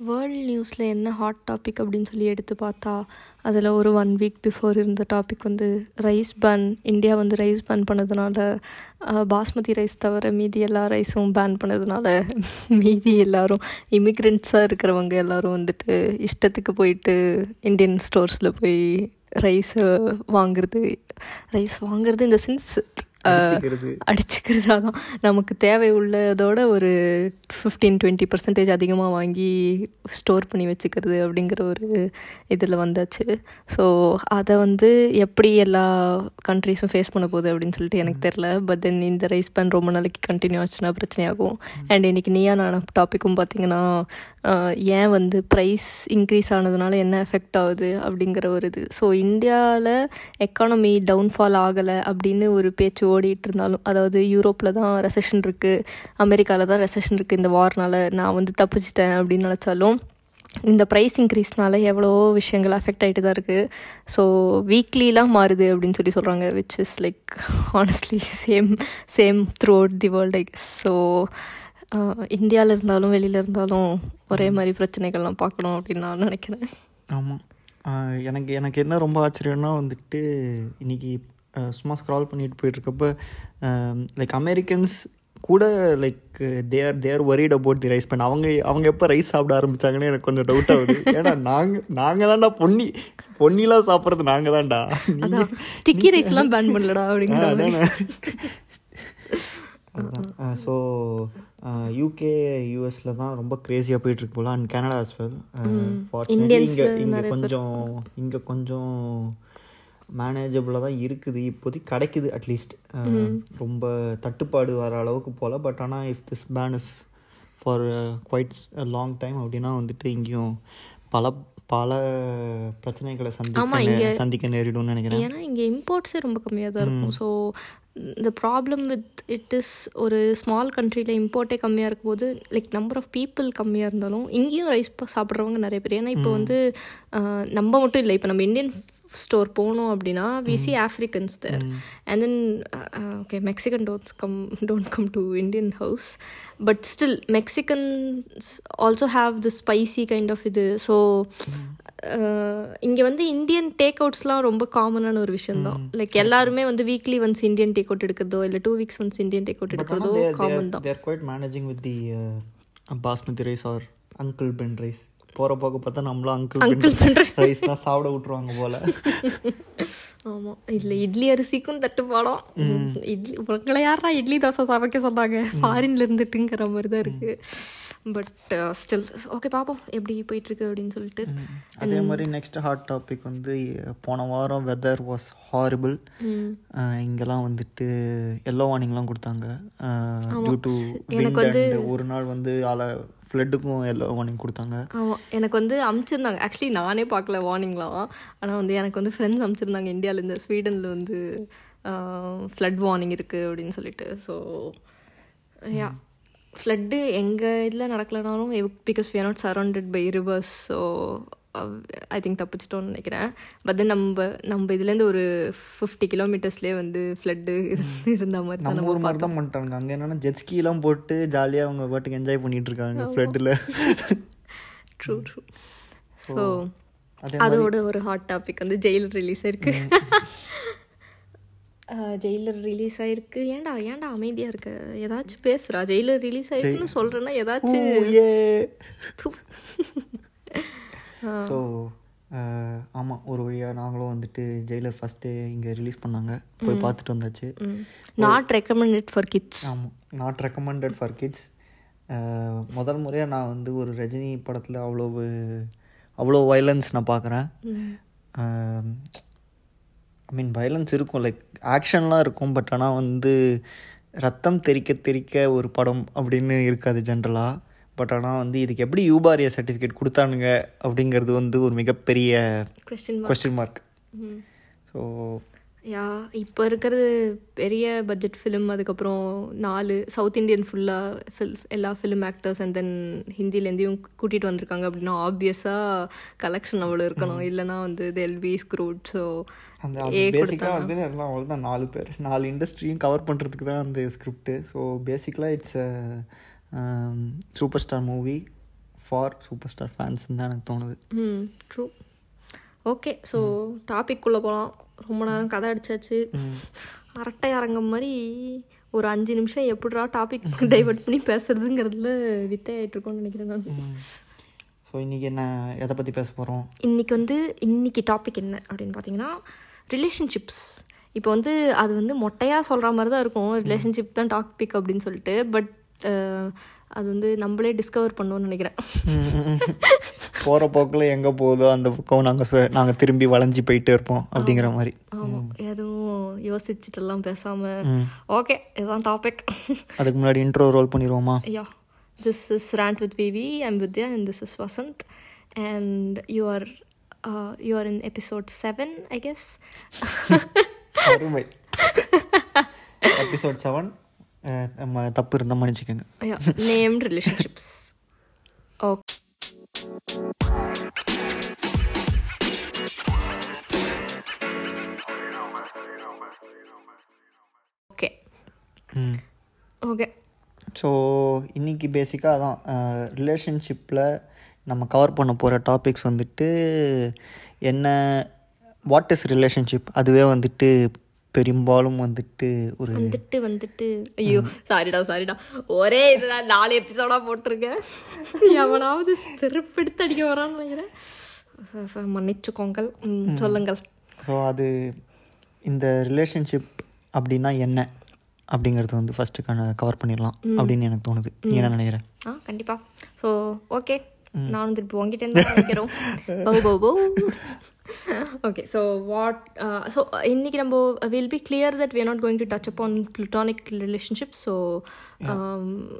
World நியூஸில் என்ன hot topic அப்படின்னு சொல்லி எடுத்து பார்த்தா அதில் ஒரு ஒன் வீக் பிஃபோர் இருந்த டாபிக் வந்து ரைஸ் பேன் இந்தியா வந்து ரைஸ் பேன் பண்ணதுனால பாஸ்மதி ரைஸ் தவிர மீதி எல்லா ரைஸும் பேன் பண்ணதுனால மீதி எல்லாரும் இமிக்ரெண்ட்ஸாக இருக்கிறவங்க எல்லாரும் வந்துட்டு இஷ்டத்துக்கு போயிட்டு இந்தியன் ஸ்டோர்ஸில் போய் ரைஸை வாங்குறது ரைஸ் வாங்குறது இந்த சென்ஸ் அடிச்சுக்கிறது. தான் நமக்கு தேவை உள்ளதோட ஒரு ஃபிஃப்டீன் டுவெண்ட்டி பர்சன்டேஜ் அதிகமாக வாங்கி ஸ்டோர் பண்ணி வச்சுக்கிறது அப்படிங்கிற ஒரு இதில் வந்தாச்சு. ஸோ அதை வந்து எப்படி எல்லா கண்ட்ரீஸும் ஃபேஸ் பண்ண போகுது அப்படின்னு சொல்லிட்டு எனக்கு தெரில பட் தென் இந்த ரைஸ் பேன் ரொம்ப நாளைக்கு கண்டினியூ ஆச்சுன்னா பிரச்சனையாகும். அண்ட் இன்னைக்கு நீயா நான் டாப்பிக்கும் பார்த்தீங்கன்னா ஏன் வந்து ப்ரைஸ் இன்க்ரீஸ் ஆனதுனால என்ன எஃபெக்ட் ஆகுது அப்படிங்கிற ஒரு இது. ஸோ இந்தியாவில் எக்கானமி டவுன்ஃபால் ஆகலை அப்படின்னு ஒரு பேச்சு ஓடிட்டு இருந்தாலும் அதாவது யூரோப்பில் தான் ரெசஷன் இருக்குது அமெரிக்காவில் தான் ரெசஷன் இருக்குது இந்த வார்னால நான் வந்து தப்பிச்சிட்டேன் அப்படின்னு நினச்சாலும் இந்த ப்ரைஸ் இன்க்ரீஸ்னால எவ்வளோ விஷயங்கள் அஃபெக்ட் ஆகிட்டு தான் இருக்குது ஸோ வீக்லிலாம் மாறுது அப்படின்னு சொல்லி சொல்கிறாங்க which is like honestly same same throughout the world I guess so இந்தியாவில் இருந்தாலும் வெளியில் இருந்தாலும் ஒரே மாதிரி பிரச்சனைகள்லாம் பார்க்கணும் அப்படின்னு நான் நினைக்கிறேன். ஆமாம் எனக்கு எனக்கு என்ன ரொம்ப ஆச்சரியம்னா வந்துட்டு இன்னைக்கு அஹ், சும்மா ஸ்க்ரால் பண்ணிட்டு போயிட்டுருக்கப்ப லைக் அமெரிக்கன்ஸ் கூட like they're they're worried about the rice பண்ண அவங்க அவங்க எப்போ ரைஸ் சாப்பிட ஆரம்பிச்சாங்கன்னு எனக்கு கொஞ்சம் டவுட் ஆகுது. ஏன்னா நாங்கள் நாங்கள் தான்டா பொன்னி பொன்னிலாம் சாப்பிட்றது நாங்கள் தான்டா ஸ்டிக்கி ரைஸ்லாம் பேன் பண்ணலடா அப்படிங்கிற ஸோ யூகே யூஎஸ்ல தான் ரொம்ப க்ரேஸியாக போயிட்டு இருக்கு போல. And Canada as well. Fortunately இங்கே இங்கே கொஞ்சம் இங்கே கொஞ்சம் மேனேஜபிளாக தான் இருக்குது. இப்போதைக்கு கிடைக்குது அட்லீஸ்ட் ரொம்ப தட்டுப்பாடு வர அளவுக்கு போல். பட் ஆனால் if this ban is for quite long time அப்படின்னா வந்துட்டு இங்கேயும் பல பல பிரச்சனைகளை சந்திக்க சந்திக்க நேரிடும்னு நினைக்கிறேன். ஏன்னா இங்கே இம்போர்ட்ஸே ரொம்ப கம்மியாக தான் இருக்கும். ஸோ இந்த ப்ராப்ளம் வித் இட் இஸ் ஒரு ஸ்மால் கண்ட்ரியில் இம்போர்ட்டே கம்மியாக இருக்கும்போது லைக் நம்பர் ஆஃப் பீப்புள் கம்மியாக இருந்தாலும் இங்கேயும் ரைஸ் சாப்பிட்றவங்க நிறைய பேர். ஏன்னா இப்போ வந்து நம்ம மட்டும் இல்லை. இப்போ நம்ம இந்தியன் ஸ்டோர் போனோம் அப்படின்னா we see Africans there and then okay Mexican don't come don't come to Indian house but still Mexicans also have the spicy kind of இது. ஸோ இங்கே வந்து இந்தியன் டேக் அவுட்ஸ்லாம் ரொம்ப காமனான ஒரு விஷயம் தான் லைக் எல்லாருமே வந்து weekly once Indian take out எடுக்கிறதோ இல்லை two weeks once Indian take out எடுக்கிறதோ common தான். They're quite managing with the basmati rice or Uncle Ben rice போகிற போக பார்த்தா நம்மளும் அங்கிள் பென் ரைஸ் தான் சாப்பிட விட்ருவாங்க போல. ஆமாம் இதில் இட்லி அரிசிக்கும் தட்டுப்பாடம். இட்லி உங்களை யாரா இட்லி தோசை சமைக்க சொன்னாங்க? ஃபாரின்ல இருந்துட்டுங்கிற மாதிரி தான் இருக்கு பட் ஸ்டில் ஓகே பார்ப்போம் எப்படி போயிட்டு இருக்கு அப்படின்னு சொல்லிட்டு. அதே மாதிரி நெக்ஸ்ட் ஹாட் டாபிக் வந்து போன வாரம் வெதர் வாஸ் ஹாரிபிள் இங்கெல்லாம் வந்துட்டு எல்லோ வார்னிங்லாம் கொடுத்தாங்க. டியூ டு ஒரு நாள் வந்து அல ஃப்ளட்டுக்கும் எல்லோ வார்னிங் கொடுத்தாங்க. ஆமாம் எனக்கு வந்து அமுச்சிருந்தாங்க. ஆக்சுவலி நானே பார்க்கல வார்னிங்லாம் ஆனால் வந்து எனக்கு வந்து ஃப்ரெண்ட்ஸ் அமுச்சிருந்தாங்க. இந்தியாவிலேருந்து ஸ்வீடனில் வந்து ஃப்ளட் வார்னிங் இருக்குது அப்படின்னு சொல்லிட்டு. ஸோ யா ஃப்ளட்டு எங்கள் இதில் நடக்கலனாலும் because we are not surrounded by rivers so I think தப்பிச்சிட்டோம்னு நினைக்கிறேன். பட் தென் நம்ம நம்ம இதுலேருந்து ஒரு ஃபிஃப்டி கிலோமீட்டர்ஸ்லேயே வந்து ஃப்ளட்டு இருந்த மாதிரி நம்ம ஊர் மாதிரி தான் பண்ணிட்டாங்க அங்கே என்னன்னா ஜெட் ஸ்கீலாம் போட்டு ஜாலியாக அவங்க பாட்டுக்கு என்ஜாய் பண்ணிட்டு இருக்காங்க ஃப்ளட்டில் ட்ரூ ட்ரூ ஸோ அதோட ஒரு ஹாட் டாபிக் வந்து ஜெயிலர் ரிலீஸ் ஆயிருக்கு ஜெயிலர் ரிலீஸ் ஆயிருக்கு ஏன்டா ஏன்டா அமைதியா இருக்க? ஏதாச்சும் பேசுறா ஜெயிலர் ரிலீஸ் ஆயிருக்குன்னு சொல்றேன்னா ஏதாச்சும். ஸோ ஆமாம் ஒரு வழியாக நாங்களும் வந்துட்டு ஜெயிலர் ஃபஸ்ட்டு இங்கே ரிலீஸ் பண்ணாங்க. போய் பார்த்துட்டு வந்தாச்சு. நாட் ரெக்கமெண்டட் ஃபார் கிட்ஸ் ஆமாம் நாட் ரெக்கமெண்டட் ஃபார் கிட்ஸ் முதல் முறையாக நான் வந்து ஒரு ரஜினி படத்தில் அவ்வளோ அவ்வளோ வைலன்ஸ் நான் பார்க்குறேன் ஐ மீன் வைலன்ஸ் இருக்கும் லைக் ஆக்ஷன்லாம் இருக்கும் பட் ஆனால் வந்து ரத்தம் தெறிக்க தெறிக்க ஒரு படம் அப்படின்னு இருக்காது ஜென்ரலாக பட் ஆனால் வந்து இதுக்கு எப்படி யூபாரியா சர்டிஃபிகேட் கொடுத்தானுங்க அப்படிங்கிறது வந்து ஒரு மிகப்பெரிய கொஸ்டின் மார்க் ஸோ யா இப்போ இருக்கிறது பெரிய பட்ஜெட் ஃபிலிம் அதுக்கப்புறம் நாலு சவுத் இந்தியன் ஃபுல்லாக ஃபில் எல்லா ஃபிலிம் ஆக்டர்ஸ் அண்ட் தென் ஹிந்திலேருந்தையும் கூட்டிகிட்டு வந்திருக்காங்க அப்படின்னா ஆப்வியஸாக கலெக்ஷன் அவ்வளோ இருக்கணும். இல்லைனா வந்து தெல் பி ஸ்க்ரூட் ஸோ அந்த பேசிக்காக வந்து எல்லாம் அவ்வளோதான் நாலு பேர். நாலு இண்டஸ்ட்ரியும் கவர் பண்ணுறதுக்கு தான் அந்த ஸ்கிரிப்ட் ஸோ பேசிக்கலாக it's superstar movie for superstar fans தான் எனக்கு தோணுது. ம் ட்ரூ ஓகே ஸோ டாபிக்குள்ளே போகலாம் ரொம்ப நேரம் கதை அடிச்சாச்சு. அரட்டை அரங்கம் மாதிரி ஒரு அஞ்சு நிமிஷம் எப்படிடா டாபிக் டைவர்ட் பண்ணி பேசுறதுங்கிறதுல வித்தை ஆயிட்டு இருக்கோம்னு நினைக்கிறேன் நான். ஸோ இன்றைக்கி என்ன எதை பற்றி பேச போகிறோம் இன்னைக்கு வந்து இன்னைக்கு டாபிக் என்ன அப்படின்னு பார்த்தீங்கன்னா ரிலேஷன்ஷிப்ஸ் இப்போ வந்து அது வந்து மொட்டையாக சொல்கிற மாதிரி தான் இருக்கும் ரிலேஷன்ஷிப் தான் டாபிக் அப்படின்னு சொல்லிட்டு பட் அது வந்து நம்மளே டிஸ்கவர் பண்ணோம்னு நினைக்கிறேன். போகிற போக்கில் எங்கே போகுதோ அந்த பக்கம் நாங்கள் நாங்கள் திரும்பி வளைஞ்சி போயிட்டே இருப்போம் அப்படிங்கிற மாதிரி. ஆமாம் எதுவும் யோசிச்சுட்டெல்லாம் பேசாமல் ஓகே இதுதான் டாபிக் அதுக்கு முன்னாடி இன்ட்ரோ ரோல் பண்ணிடுவோமா? Is Rant with Vivi. I'm Vidya, and this is Vasant. And you are, uh, you are in episode seven, I guess. அருமை. எபிசோட் செவன் தப்பு இருந்தால் மன்னிச்சுக்கோங்க yeah, named relationships. Okay. Okay. ம் Okay. So இன்றைக்கி பேசிக்காக அதான் ரிலேஷன்ஷிப்பில் நம்ம கவர் பண்ண போகிற டாபிக்ஸ் வந்துட்டு என்ன வாட் இஸ் ரிலேஷன்ஷிப் அதுவே வந்துட்டு பெரும்பாலும் வந்துட்டு ஒரு வந்துட்டு வந்துட்டு. ஐயோ சாரிடா சாரிடா ஒரே இதுதான். நாலு எபிசோடா போட்டிருக்கேன். எவனாவது செருப்பெடுத்து அடிக்க வரான்னு நினைக்கிறேன். மன்னிச்சுக்கோங்கள் சொல்லுங்கள். ஸோ அது இந்த ரிலேஷன்ஷிப் அப்படின்னா என்ன? அப்படிங்கிறது வந்து ஃபஸ்ட்டு கவர் பண்ணிடலாம் அப்படின்னு எனக்கு தோணுது. நீ என்ன நினைக்கிறேன் ஆ கண்டிப்பா. ஸோ ஓகே நானும் திருப்பி உங்ககிட்ட இருந்து ஓகே ஸோ வாட் ஸோ இன்னைக்கு நம்ம will be clear that we are not going to touch upon plutonic relationship so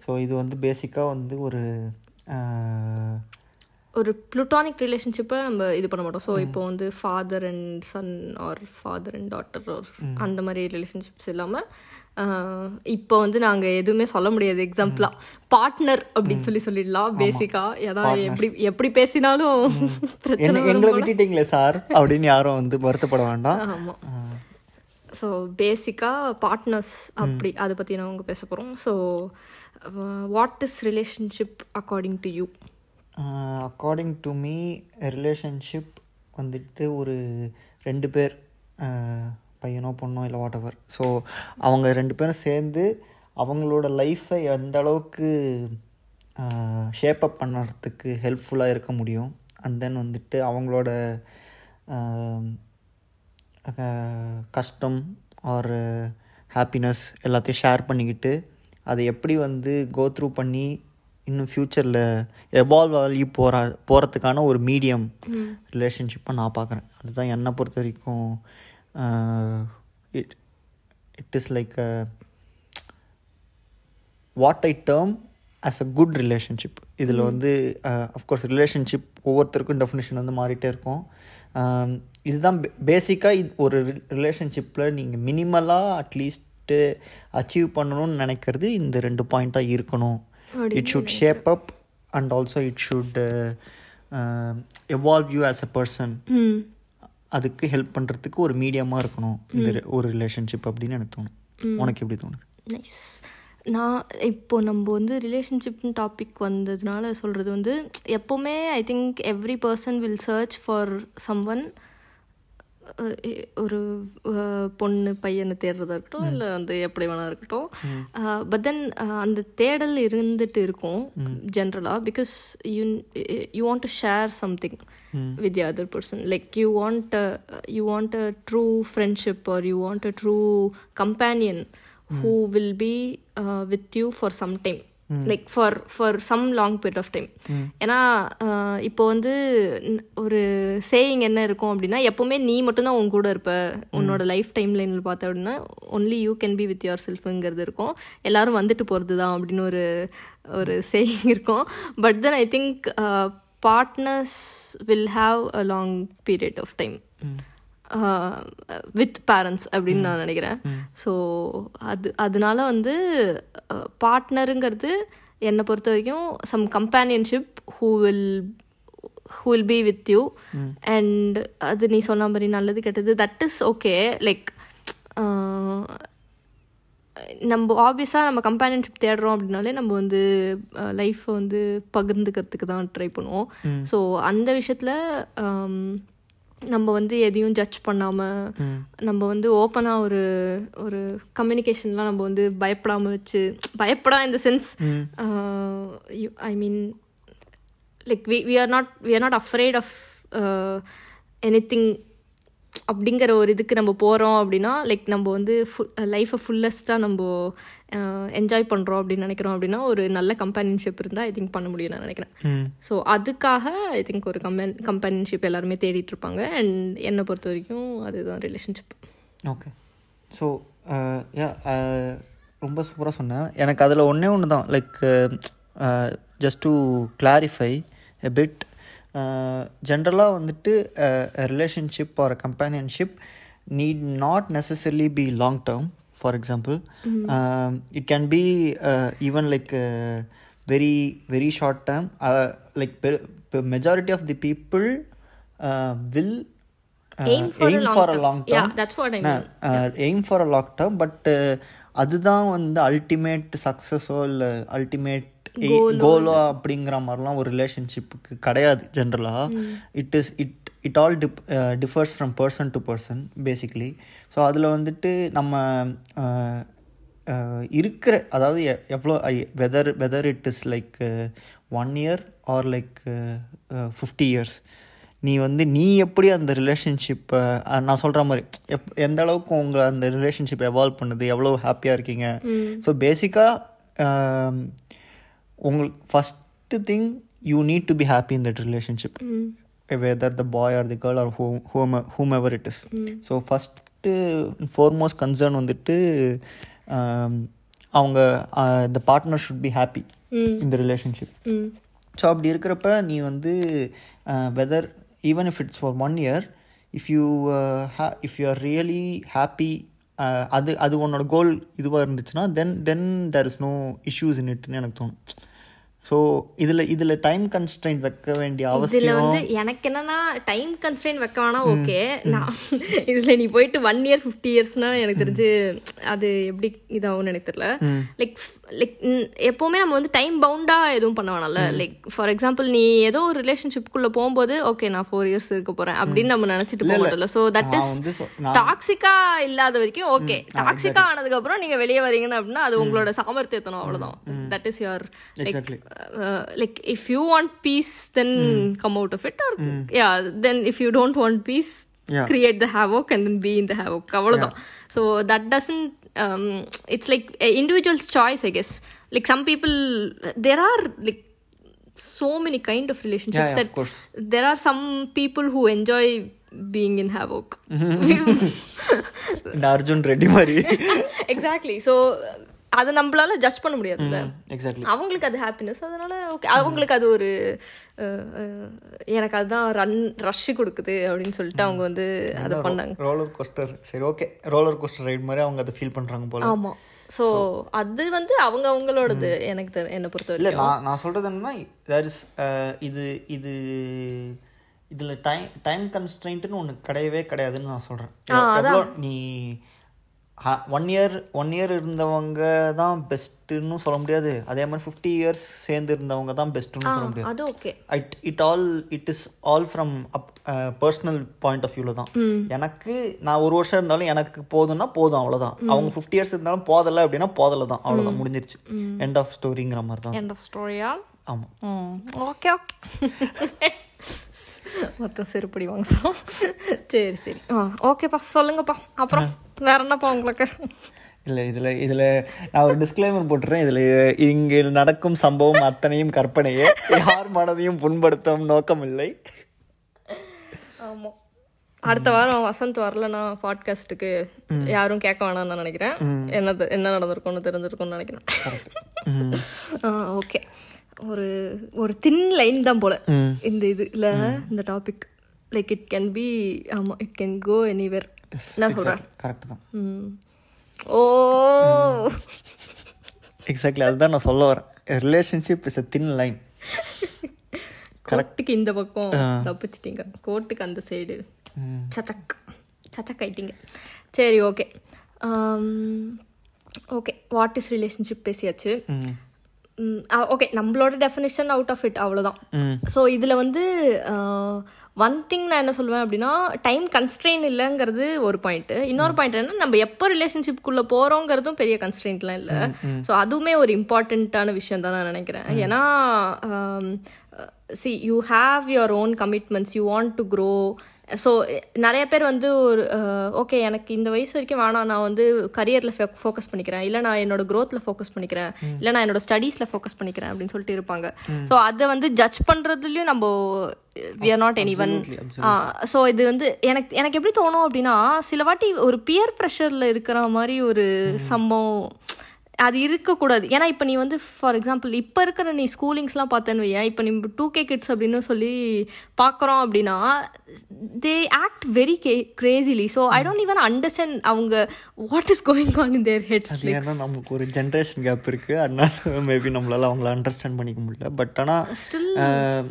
so இது வந்து பேசிக்காக வந்து ஒரு ஆஹ், ஒரு plutonic ரிலேஷன்ஷிப்பை நம்ம இது பண்ண மாட்டோம். ஸோ இப்போ வந்து father and son or father and daughter or அந்த மாதிரி ரிலேஷன்ஷிப்ஸ் இல்லாமல் இப்போ வந்து நாங்கள் எதுவுமே சொல்ல முடியாது. எக்ஸாம்பிளாக பார்ட்னர் அப்படின்னு சொல்லி சொல்லிடலாம். பேசிக்காக ஏன்னா எப்படி எப்படி பேசினாலும் பிரச்சனை எங்களை விட்டுட்டீங்களே சார் அப்படின்னு யாரும் வந்து வருத்தப்பட வேண்டாம். ஆமாம் ஸோ பேசிக்காக பார்ட்னர்ஸ் அப்படி அதை பற்றி நான் அவங்க பேச போகிறோம் so what is relationship according to you according to me relationship வந்துட்டு ஒரு ரெண்டு பேர் பையனோ பொண்ணோ இல்லை வாட் எவர் ஸோ அவங்க ரெண்டு பேரும் சேர்ந்து அவங்களோட லைஃப்பை எந்த அளவுக்கு ஷேப் அப் பண்ணுறதுக்கு ஹெல்ப்ஃபுல்லாக இருக்க முடியும். அண்ட் தென் வந்துட்டு அவங்களோட கஷ்டம் ஆர் ஹாப்பினஸ் எல்லாத்தையும் ஷேர் பண்ணிக்கிட்டு அதை எப்படி வந்து கோ த்ரூ பண்ணி இன்னும் ஃப்யூச்சரில் எவால்வ் ஆகி போகிற போகிறதுக்கான ஒரு மீடியம் ரிலேஷன்ஷிப்பை நான் பார்க்குறேன் அதுதான் என்னை பொறுத்த வரைக்கும் it it is like what I term as a good relationship இதில் வந்து அஃப்கோர்ஸ் ரிலேஷன்ஷிப் ஒவ்வொருத்தருக்கும் டெஃபினேஷன் வந்து மாறிட்டே இருக்கும். Um, இதுதான் பேசிக்காக ஒரு ரிலேஷன்ஷிப்பில் நீங்கள் மினிமலாக அட்லீஸ்ட்டு அச்சீவ் பண்ணணும்னு நினைக்கிறது இந்த ரெண்டு பாயிண்ட்டாக இருக்கணும். It should shape up and also it should evolve you as a person அதுக்கு ஹெல்ப் பண்ணுறதுக்கு ஒரு மீடியமாக இருக்கணும். இந்த ஒரு ரிலேஷன்ஷிப் அப்படின்னு எனக்கு தோணும். உனக்கு எப்படி தோணுது? நைஸ் நான் இப்போ நம்ம வந்து ரிலேஷன்ஷிப்னு டாபிக் வந்ததுனால சொல்கிறது வந்து எப்போவுமே I think every person will search for someone ஒரு பொண்ணு பையனை தேடுறதா இருக்கட்டும் இல்லை வந்து எப்படி வேணா இருக்கட்டும். பட் தென் அந்த தேடல் இருந்துட்டு இருக்கும் ஜென்ரலாக because you you want to share something with the other person. Like you want a, you want a true friendship or you want a true companion who will be uh, with you for some time. Like for for some long period of time ஏன்னா uh, இப்போ வந்து ஒரு saying என்ன இருக்கும் அப்படின்னா எப்போவுமே நீ மட்டும்தான் உன் கூட இருப்ப. உன்னோட லைஃப் டைம் லைனில் பார்த்த அப்படின்னா only you can be with your செல்ஃபுங்கிறது இருக்கும். எல்லாரும் வந்துட்டு போகிறது தான் அப்படின்னு ஒரு ஒரு சேயிங் இருக்கும். But then I think partners will have a long period of time with parents அப்படின்னு நான் நினைக்கிறேன். ஸோ அது அதனால வந்து பார்ட்னருங்கிறது என்னை பொறுத்த வரைக்கும் some companionship who will who will be with you and அது நீ சொன்ன மாதிரி நல்லது கெட்டது தட் இஸ் ஓகே லைக் நம்ம ஆப்வியஸாக நம்ம கம்பேனியன்ஷிப் தேடுறோம் அப்படின்னாலே நம்ம வந்து லைஃப்பை வந்து பகிர்ந்துக்கிறதுக்கு தான் ட்ரை பண்ணுவோம். ஸோ அந்த விஷயத்தில் நம்ம வந்து எதையும் ஜட்ஜ் பண்ணாமல் நம்ம வந்து ஓப்பனாக ஒரு ஒரு கம்யூனிகேஷன்லாம் நம்ம வந்து பயப்படாமல் வச்சு பயப்படா இந்த sense I mean like we we are not we are not afraid of anything அப்படிங்கிற ஒரு இதுக்கு நம்ம போகிறோம் அப்படின்னா லைக் நம்ம வந்து ஃபுல் லைஃப்பை ஃபுல்லஸ்ட்டாக நம்ம என்ஜாய் பண்ணுறோம் அப்படின்னு நினைக்கிறோம் அப்படின்னா ஒரு நல்ல கம்பேனியன்ஷிப் இருந்தால் ஐ திங்க் பண்ண முடியும் நான் நினைக்கிறேன். ஸோ அதுக்காக ஐ திங்க் ஒரு கம்பேன் கம்பேனியன்ஷிப் எல்லாருமே தேடிட்டு இருப்பாங்க. அண்ட் என்னை பொறுத்த வரைக்கும் அதுதான் ரிலேஷன்ஷிப் ஓகே ஸோ யா ரொம்ப சூப்பராக சொன்னேன். எனக்கு அதில் ஒன்றே ஒன்று தான் like just to clarify a bit ஜென்ரலாக வந்துட்டு relationship or companionship need not necessarily be long term for example it can be even like very very short term like majority of the people will Aim for a aim long for a term. Long Yeah, term that's what I mean. Aim for a long term but அதுதான் வந்து ultimate சக்ஸஸோ இல்லை ultimate கோலோ அப்படிங்கிற மாதிரிலாம் ஒரு ரிலேஷன்ஷிப்புக்கு கிடையாது ஜென்ரலாக it is it it all dip differs from person to person basically so அதில் வந்துட்டு நம்ம uh, uh, இருக்கிற அதாவது எவ்வளோ whether whether it is like one year or like fifty years நீ வந்து நீ எப்படி அந்த ரிலேஷன்ஷிப்பை நான் சொல்கிற மாதிரி எப் எந்த அளவுக்கு உங்கள் அந்த ரிலேஷன்ஷிப் எவால்வ் பண்ணுது எவ்வளோ ஹாப்பியாக இருக்கீங்க. ஸோ பேசிக்காக உங்களுக்கு first thing you need to be happy in that relationship whether the boy or the girl or whom whom whomever it is so first foremost concern வந்துட்டு um, அவங்க the partner should be happy இந்த relationship so அப்படி இருக்கிறப்ப நீ வந்து whether even if it's for one year if you if you are really happy அது அது உன்னோட கோல் இதுவாக இருந்துச்சுன்னா then then there is no issues in இட்னு எனக்கு தோணும். ஸோ இதில் இதில் டைம் கன்ஸ்ட்ரெயின்ட் வைக்க வேண்டிய இதுல அவசியம் வந்து எனக்கு என்னன்னா டைம் கன்ஸ்ட்ரெயின் வைக்க வேணா ஓகே நான் இதுல நீ போயிட்டு ஒன் இயர் ஃபிஃப்டி இயர்ஸ்னா எனக்கு தெரிஞ்சு அது எப்படி இதாகும்னு எனக்கு தெரியல. லைக் லைக் எப்பவுமே நம்ம வந்து டைம் பவுண்டா எதுவும் பண்ண வேணாம்ல. லைக் ஃபார் எக்ஸாம்பிள் நீ ஏதோ ஒரு ரிலேஷன்ஷிப்குள்ள போகும்போது ஓகே நான் ஃபோர் இயர்ஸ் இருக்க போறேன் அப்படின்னு நம்ம நினைச்சிட்டு போக மாட்டோம்ல. ஸோ தட் இஸ் வந்து சொ- நான் டாக்ஸிக்கா இல்லாத வரைக்கும் ஓகே டாக்ஸிக்கா ஆனதுக்கு அப்புறம் நீங்க வெளியே வரீங்கன்னு அப்படின்னா அது உங்களோட சாமர்த்தியத்தனம் அவ்வளவுதான். That is your like Uh, like if you want peace then mm. come out of it or mm. yeah then if you don't want peace yeah. create the havoc and then be in the havoc yeah. so that doesn't um, it's like an individual's choice i guess like some people there are like so many kind of relationships yeah, that of there are some people who enjoy being in havoc in arjun reddy exactly so அதை நம்மளால judge பண்ண முடியாதுல்ல. Exactly அவங்களுக்கு அது happiness அதனால okay அவங்களுக்கு அது ஒரு எனக்கு அதுதான் ரன் ரஷ் கொடுக்குது அப்படின்னு சொல்லிட்டு அவங்க வந்து அதை பண்ணாங்க. ரோலர் கோஸ்டர் சரி ஓகே ரோலர் கோஸ்டர் ரைட் மாதிரி அவங்க அதை ஃபீல் பண்ணுறாங்க போல. ஆமா. ஸோ அது வந்து அவங்க அவங்களோடது எனக்கு என்னை பொறுத்த இல்லை நான் நான் சொல்கிறது என்னன்னா தேர் இஸ் இது இது இதில் டைம் டைம் கன்ஸ்ட்ரெயின்ட்னு ஒன்று கிடையவே கிடையாதுன்னு நான் சொல்கிறேன் நீ ஒன் இயர் ஒன் இயர் இருந்தவங்க தான் பெஸ்ட்டுன்னு சொல்ல முடியாது. அதே மாதிரி ஃபிஃப்டி இயர்ஸ் சேர்ந்து இருந்தவங்க தான் பெஸ்ட்டுன்னு சொல்ல முடியாது. அது okay it it all it is all from up personal point of வியூவில் தான். எனக்கு நான் ஒரு வருஷம் இருந்தாலும் எனக்கு போதும்னா போதும் அவ்வளோதான் அவங்க ஃபிஃப்டி இயர்ஸ் இருந்தாலும் போதலை அப்படின்னா போதலை தான். அவ்வளோதான் முடிஞ்சிருச்சு. எண்ட் ஆஃப் ஸ்டோரிங்கிற மாதிரி தான். எண்ட் ஆஃப் ஸ்டோரியா ஆமாம் ஓகே ஓகே மொத்தம் செருப்படி வாங்கலாம் சரி சரி ஆ ஓகேப்பா சொல்லுங்கப்பா அப்புறம் வேற என்னப்பா உங்களுக்கு? இல்லை இதில் இதில் நான் ஒரு டிஸ்க்ளைமர் போட்டுறேன். இதில் இங்கே நடக்கும் சம்பவம் அத்தனையும் கற்பனையே. யார் மனதையும் புண்படுத்தும் நோக்கம் இல்லை ஆமாம் அடுத்த வாரம் வசந்த் வரலனா பாட்காஸ்ட்டுக்கு யாரும் கேட்க வேணாம்னு நான் நினைக்கிறேன். என்னது என்ன நடந்திருக்கும்னு தெரிஞ்சிருக்கும்னு நினைக்கிறேன். ஓகே ஒரு ஒரு தின் லைன் தான் போல இந்த இது இல்ல இந்த topic like it can be ஆமா இட் கேன் கோ எனிவேர் என்ன சொல்றேன். கரெக்ட் தான். ஓ! எக்ஸாக்ட்லி அதுதான் நான் சொல்ல வரேன். Relationship is a thin line கோட்டுக்கு இந்த பக்கம் தப்பிச்சிட்டீங்க. கோட்டுக்கு அந்த சைடு சச்சக். சச்சக் ஆயிட்டீங்க. சரி okay okay what is relationship பேசியாச்சு? ஓகே நம்மளோட டெஃபினேஷன் அவுட் ஆஃப் இட் அவ்வளோதான் ஸோ இதில் வந்து ஒன் திங் நான் என்ன சொல்லுவேன் அப்படின்னா டைம் கன்ஸ்ட்ரெயின் இல்லைங்கிறது ஒரு பாயிண்ட்டு இன்னொரு பாயிண்ட் என்ன நம்ம எப்போ ரிலேஷன்ஷிப்குள்ளே போகிறோங்கிறதும் பெரிய கன்ஸ்ட்ரெயின்ட்லாம் இல்லை. ஸோ அதுவுமே ஒரு இம்பார்ட்டண்ட்டான விஷயம் தான் நான் நினைக்கிறேன். ஏன்னா see you have your own commitments you want to grow so நிறைய பேர் வந்து ஒரு ஓகே எனக்கு இந்த வயசு வரைக்கும் வேணாம். நான் வந்து கரியரில் ஃபோக்கஸ் பண்ணிக்கிறேன். இல்லை நான் என்னோட க்ரோத்தில் ஃபோக்கஸ் பண்ணிக்கிறேன். இல்லை நான் என்னோட ஸ்டடீஸில் ஃபோக்கஸ் பண்ணிக்கிறேன் அப்படின்னு சொல்லிட்டு இருப்பாங்க. ஸோ அதை வந்து ஜட்ஜ் பண்ணுறதுலையும் நம்ம we are not anyone so இது வந்து எனக்கு எனக்கு எப்படி தோணும் அப்படின்னா சில வாட்டி ஒரு பியர் ப்ரெஷரில் இருக்கிற மாதிரி ஒரு சம்பவம் அது இருக்கக்கூடாது. ஏன்னா இப்போ நீ வந்து ஃபார் எக்ஸாம்பிள் இப்போ இருக்கிற நீ ஸ்கூலிங்ஸ்லாம் பார்த்தேன்னு வையன் இப்போ நீ டூ கே கிட்ஸ் அப்படின்னு சொல்லி பார்க்குறோம் அப்படின்னா they act very K crazily so I don't even understand அவங்க what is going on in their heads ஏன்னா நமக்கு ஒரு ஜென்ரேஷன் கேப் இருக்குது அதனால மேபி நம்மளால அவங்கள அண்டர்ஸ்டாண்ட் பண்ணிக்க முடியல. பட் ஆனால்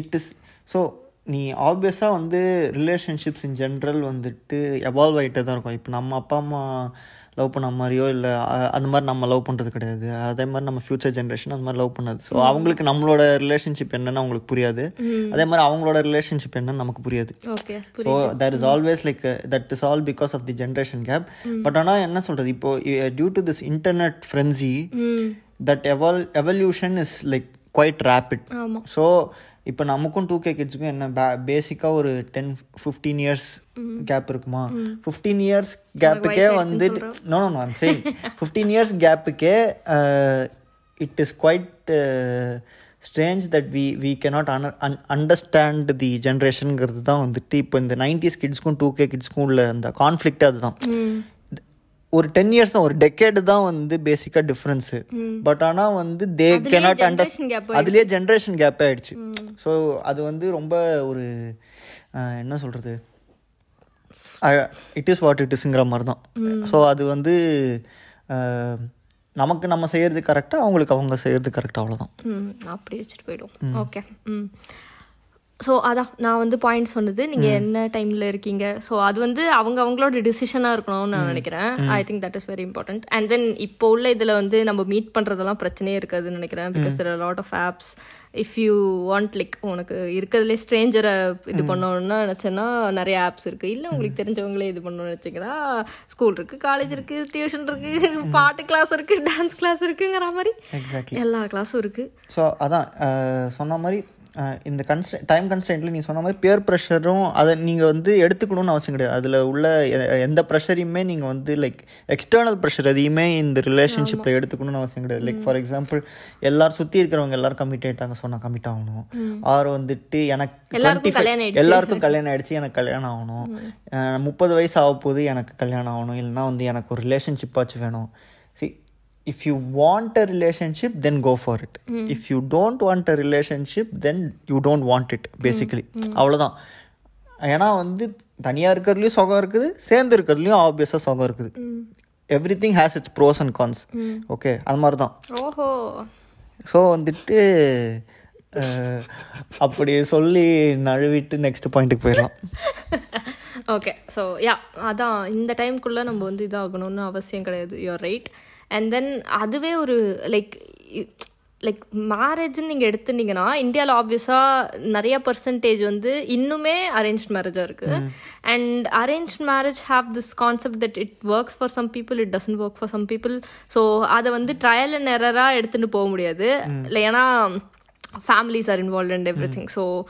இட் இஸ் ஸோ நீ ஆப்வியஸாக வந்து ரிலேஷன்ஷிப்ஸ் இன் ஜென்ரல் வந்துட்டு எவால்வ் ஆகிட்டே தான் இருக்கும். இப்போ நம்ம அப்பா அம்மா லவ் பண்ண மாதிரியோ இல்லை அந்த மாதிரி நம்ம லவ் பண்ணுறது கிடையாது. அதே மாதிரி நம்ம ஃப்யூச்சர் ஜென்ரேஷன் அந்த மாதிரி லவ் பண்ணாது. ஸோ அவங்களுக்கு நம்மளோட ரிலேஷன்ஷிப் என்னன்னு அவங்களுக்கு புரியாது. அதே மாதிரி அவங்களோட ரிலேஷன்ஷிப் என்னன்னு நமக்கு புரியாது. So that is always like that is all because of the generation gap but ஆனால் என்ன சொல்கிறது இப்போ due to this internet frenzy that eval evolution is like quite rapid so இப்போ நமக்கும் டூ கே கிட்ஸுக்கும் என்ன பே பேசிக்காக ஒரு டென் ஃபிஃப்டீன் இயர்ஸ் கேப் இருக்குமா? ஃபிஃப்டீன் இயர்ஸ் கேப்புக்கே வந்து no no I'm saying fifteen years கேப்புக்கே it is quite strange that we we cannot an understand தி ஜென்ரேஷனுங்கிறது தான் வந்துட்டு இப்போ இந்த நைன்டிஸ் கிட்ஸ்க்கும் டூ கே கிட்ஸ்க்கும் உள்ள அந்த கான்ஃப்ளிக்ட் அதுதான். ஒரு டென் இயர்ஸ் தான் ஒரு டெக்கேடு தான் வந்து பேசிக்காக டிஃப்ரென்ஸு பட் ஆனால் வந்து தே கெனாட் அண்டர்ஸ்ட் அதுலேயே ஜென்ரேஷன் கேப் ஆயிடுச்சு. ஸோ அது வந்து ரொம்ப ஒரு என்ன சொல்கிறது இட் இஸ் வாட் இட் இஸ்ங்கிற மாதிரி தான். ஸோ அது வந்து நமக்கு நம்ம செய்யறது கரெக்டாக அவங்களுக்கு அவங்க செய்யறது கரெக்டாக அவ்வளோதான் அப்படி வச்சுட்டு போயிடும் ஓகே ஸோ அதான் நான் வந்து பாயிண்ட் சொன்னது. நீங்கள் என்ன டைமில் இருக்கீங்க? ஸோ அது வந்து அவங்க அவங்களோட டிசிஷனாக இருக்கணும்னு நான் நினைக்கிறேன். I think that is very important and then இப்போ உள்ள இதில் வந்து நம்ம மீட் பண்ணுறதெல்லாம் பிரச்சனையே இருக்காதுன்னு நினைக்கிறேன். Because there lot of apps if you want like உனக்கு இருக்கிறதுலே ஸ்ட்ரேஞ்சரை இது பண்ணணும்னா நினச்சேன்னா நிறைய ஆப்ஸ் இருக்குது இல்லை உங்களுக்கு தெரிஞ்சவங்களே இது பண்ணணும்னு நினச்சிங்கன்னா ஸ்கூல் இருக்குது காலேஜ் இருக்குது டியூஷன் இருக்குது பாட்டு கிளாஸ் இருக்குது டான்ஸ் கிளாஸ் இருக்குங்கிற மாதிரி எல்லா கிளாஸும் இருக்குது ஸோ அதான் சொன்ன மாதிரி இந்த கன்ஸ்ட டைம் கன்ஸ்டன்ட்ல நீ சொன்ன மாதிரி பியர் ப்ரெஷரும் அதை நீங்கள் வந்து எடுத்துக்கணும்னு அவசியம் கிடையாது. அதில் உள்ள எந்த ப்ரெஷரையுமே நீங்கள் வந்து லைக் எக்ஸ்டர்னல் ப்ரெஷர் எதையுமே இந்த ரிலேஷன்ஷிப்பில் எடுத்துக்கணும்னு அவசியம் கிடையாது. லைக் ஃபார் எக்ஸாம்பிள் எல்லாரும் சுற்றி இருக்கிறவங்க எல்லாரும் கமிட் ஆகிட்டாங்க சொன்னால் கமிட் ஆகணும். ஆர் வந்துட்டு எனக்கு எல்லாருக்கும் கல்யாணம் ஆயிடுச்சு. எனக்கு கல்யாணம் ஆகணும். முப்பது வயசு ஆக போது எனக்கு கல்யாணம் ஆகணும். இல்லைன்னா வந்து எனக்கு ஒரு ரிலேஷன்ஷிப்பாச்சும் வேணும். See if you want a relationship then go for it. Mm. if you don't want a relationship then you don't want it basically. அவ்வளோதான் ஏன்னா வந்து தனியாக இருக்கிறதுலையும் சுகம் இருக்குது சேர்ந்து இருக்கிறதுலையும் ஆப்வியஸாக சுகம் இருக்குது. Everything has its pros and cons okay அது மாதிரி தான் ஓஹோ. ஸோ வந்துட்டு அப்படி சொல்லி நழுவிட்டு நெக்ஸ்ட் பாயிண்ட்டுக்கு போயிடலாம். ஓகே ஸோ யா அதான் இந்த டைம்குள்ளே நம்ம வந்து இதாகணும்னு அவசியம் கிடையாது. யூஆர் ரைட் அண்ட் தென் அதுவே ஒரு லைக் லைக் மேரேஜ்னு நீங்கள் எடுத்துட்டீங்கன்னா இந்தியாவில் ஆப்வியஸாக நிறைய பர்சன்டேஜ் வந்து இன்னுமே அரேஞ்ச் மேரேஜாக இருக்குது and arrange marriage have this concept that it works for some people it doesn't work for some people so அதை வந்து ட்ரையல் அண்ட் எரராக எடுத்துகிட்டு போக முடியாது. இல்லை ஏன்னா families are involved and everything. so and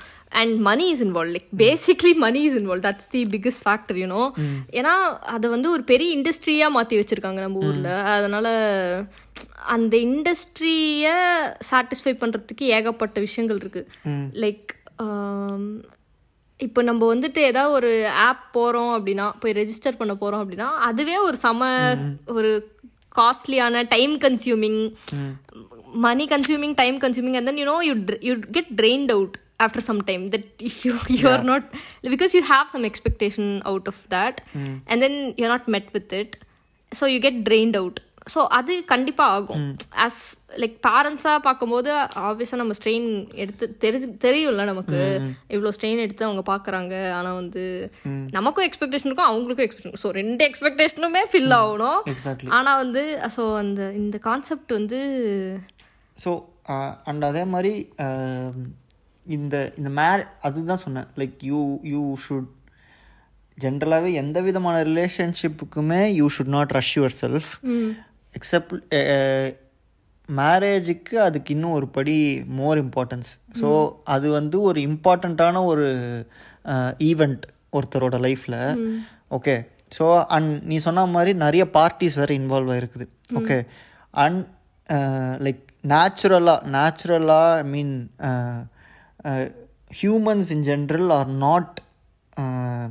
money is involved. Like basically money is involved. That's the biggest factor you know. ஏன்னா அதை வந்து ஒரு பெரிய இண்டஸ்ட்ரியாக மாற்றி வச்சுருக்காங்க நம்ம ஊரில். அதனால் அந்த இண்டஸ்ட்ரியை சாட்டிஸ்ஃபை பண்ணுறதுக்கு ஏகப்பட்ட விஷயங்கள் இருக்குது லைக் இப்போ நம்ம வந்துட்டு ஏதாவது ஒரு ஆப் போகிறோம் அப்படின்னா போய் ரெஜிஸ்டர் பண்ண போகிறோம் அப்படின்னா அதுவே ஒரு சம ஒரு காஸ்ட்லியான time consuming money consuming time consuming and then you know you you get drained out. After some time that if you you are not because you have some expectation out of that and then you're not met with it. So you get drained out. So அது கண்டிப்பாக ஆகும். As like பேரண்ட்ஸாக பார்க்கும்போது ஆப்வியஸாக நம்ம strain எடுத்து தெரிஞ்சு தெரியும்ல நமக்கு. இவ்வளோ ஸ்ட்ரெயின் எடுத்து அவங்க பார்க்குறாங்க. ஆனால் வந்து நமக்கும் எக்ஸ்பெக்டேஷன் இருக்கும் அவங்களுக்கும் எக்ஸ்பெக்டேஷன் ஸோ ரெண்டு எக்ஸ்பெக்டேஷனுமே ஃபில் ஆகணும். எக்ஸாக்ட்லி ஆனால் வந்து ஸோ அந்த இந்த கான்செப்ட் வந்து ஸோ அண்ட் அதே மாதிரி um, இந்த இந்த மேர் அதுதான் சொன்னேன். லைக் யூ யூ ஷுட் ஜென்ரலாகவே எந்த விதமான ரிலேஷன்ஷிப்புக்குமே you should not rush yourself except மேரேஜுக்கு அதுக்கு இன்னும் ஒரு படி மோர் இம்பார்ட்டன்ஸ் ஸோ அது வந்து ஒரு இம்பார்ட்டண்ட்டான ஒரு ஈவெண்ட் ஒருத்தரோட லைஃப்பில் ஓகே ஸோ அண்ட் நீ சொன்ன மாதிரி நிறைய பார்ட்டிஸ் வேறு இன்வால்வ் ஆகிருக்குது ஓகே அண்ட் லைக் நேச்சுரலாக நேச்சுரலாக ஐ மீன் uh, humans in general are not uh,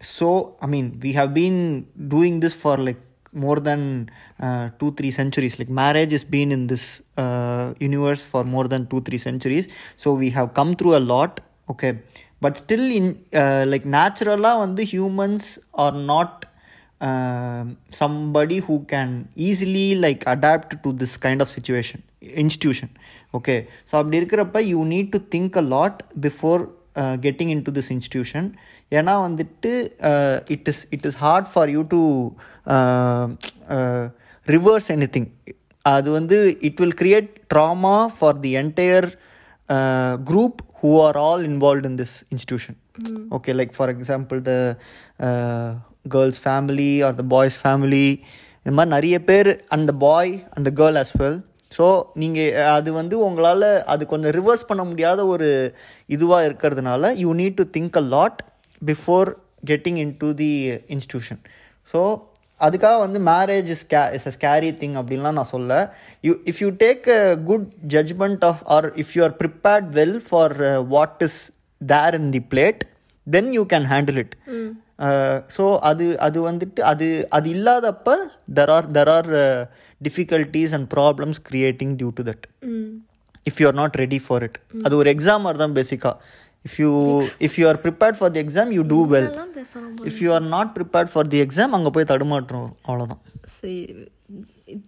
so i mean we have been doing this for like more than uh, two three centuries. Like marriage has been in this uh, universe for more than two three centuries. So we have come through a lot okay? But still in uh, like law and the humans are not uh, somebody who can easily like adapt to this kind of situation institution okay so அப்படி இருக்கிறப்ப you need to think a lot before uh, getting into this institution ஏன்னா வந்துட்டு it is it is hard for you to reverse anything அது வந்து it will create drama for the entire group who are all involve in this institution okay like for example the girls family or the boys family இந்த மாதிரி நிறைய பேர் அந்த பாய் அந்த girl as well. So நீங்கள் அது வந்து உங்களால் அது கொஞ்சம் ரிவர்ஸ் பண்ண முடியாத ஒரு இதுவாக இருக்கிறதுனால you need to think a lot before getting into the institution so அதுக்காக வந்து marriage is K is a scary thing அப்படின்லாம் நான் சொல்ல. You if you take a good judgement of or if you are prepared well for what is there in the plate then you can handle it so அது அது வந்துட்டு அது அது இல்லாதப்ப there are there are difficulties and problems creating due to that if you are not ready for it அது ஒரு exam மாதிரி தான் பேசிக்காக if you if you are prepared for the exam you do well if you are not prepared for the exam அங்கே போய் தடுமாற்றம் வரும். அவ்வளவுதான்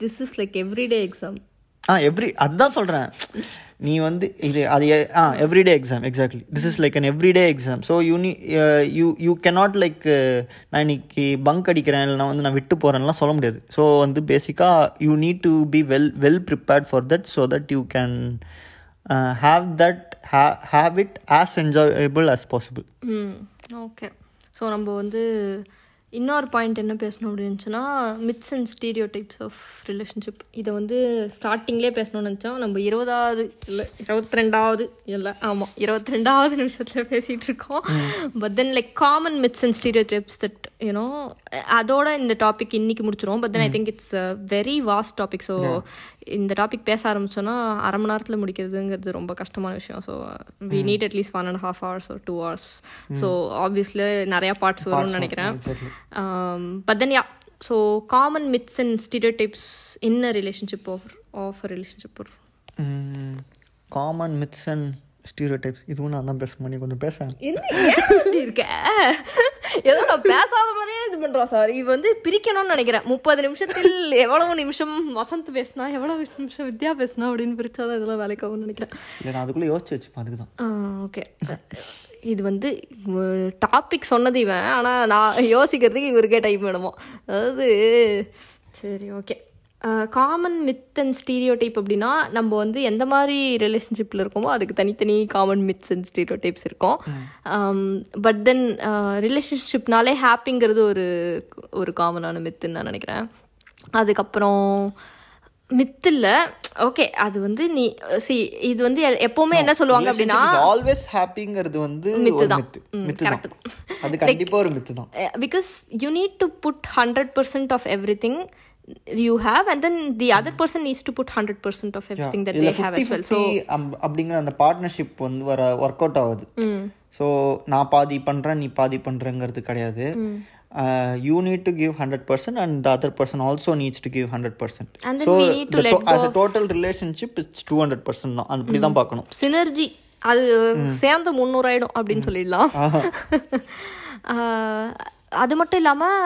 this is like everyday exam ah every அதுதான் சொல்கிறேன் நீ வந்து இது அது ஆ everyday exam exactly this is like an everyday exam so you நீ you you cannot like uh, நான் இன்னைக்கு பங்க் அடிக்கிறேன் இல்லை நான் வந்து நான் விட்டு போகிறேன்லாம் சொல்ல முடியாது. ஸோ வந்து பேசிக்காக you need to be well well prepared for that so that you can have that have it as enjoyable as possible okay so நம்ம வந்து இன்னொரு பாயிண்ட் என்ன பேசணும் அப்படின்னு இருந்துச்சுன்னா myths and stereotypes of relationship இதை வந்து ஸ்டார்டிங்லேயே பேசணும்னு நினச்சோம். நம்ம இருபதாவது இல்லை இருபத்தி ரெண்டாவது இல்லை ஆமாம் இருபத்தி ரெண்டாவது நிமிஷத்தில் பேசிகிட்டு இருக்கோம். But then like common myths and stereotypes that you know அதோட இந்த டாபிக் இன்னைக்கு முடிச்சிரும் but then I think it's very vast topic so இந்த டாபிக் பேச ஆரம்பிச்சோன்னா அரை மணி நேரத்தில் முடிக்கிறதுங்கிறது ரொம்ப கஷ்டமான விஷயம். So we need at least one and half hours ஒரு டூ ஹவர்ஸ் ஸோ ஆப்வியஸ்லி நிறையா பார்ட்ஸ் வரும்னு நினைக்கிறேன். But then yeah so common myths and stereotypes in a relationship of of relationship common myths and stereotypes இதுவும் நான் தான் பேச நீ கொஞ்சம் பேச. என்ன இருக்க? ஏதோ நான் பேசாத மாதிரியே இது பண்றோம் சார். இது வந்து பிரிக்கணும்னு நினைக்கிறேன். முப்பது நிமிஷத்தில் எவ்வளவு நிமிஷம் வசந்த் பேசினா எவ்வளவு நிமிஷம் வித்யா பேசினா அப்படின்னு பிரிச்சாதான் இதெல்லாம் வேலைக்கு ஆகும்னு நினைக்கிறேன். இல்லை நான் அதுக்குள்ளே யோசிச்சு வச்சுப்பேன். அதுக்கு தான் ஓகே இது வந்து டாபிக் சொன்னது இவன். ஆனால் நான் யோசிக்கிறதுக்கு இவருக்கே டைம் வேணுமோ. அதாவது சரி okay common myth and stereotype அப்படின்னா நம்ம வந்து எந்த மாதிரி ரிலேஷன்ஷிப்பில் இருக்கோமோ அதுக்கு தனித்தனி common myths and stereotypes இருக்கும் பட் தென் ரிலேஷன்ஷிப்னாலே ஹாப்பிங்கிறது ஒரு ஒரு காமனான மித்துன்னு நான் நினைக்கிறேன். அதுக்கப்புறம் மித்து இல்ல ஓகே அது வந்து நீ சி இது வந்து எப்பவுமே என்ன சொல்லுவாங்க அப்படின்னா ஆல்வேஸ் ஹாப்பிங்கிறது வந்து மித்து தான். correct தான். தான். அது கண்டிப்பா ஒரு மித்து தான். Because you need to put hundred percent of everything you have and then the other person needs to put hundred percent of everything that இதுல they have fifty as well. ஸோ fifty அப்படிங்கிற அந்த partnership வந்து வர work out ஆகுது so நான் பாதி பண்றேன் நீ பாதி பண்றேங்கிறது கிடையாது. You need to give hundred percent and the other person also needs to give hundred percent And then so we need to let go as a total relationship it's two hundred percent தான். அப்படி தான் பார்க்கணும். Synergy அது சேர்ந்து முந்நூறாயிடும் அப்படின்னு சொல்லிடலாம். அது மட்டும் இல்லாமல்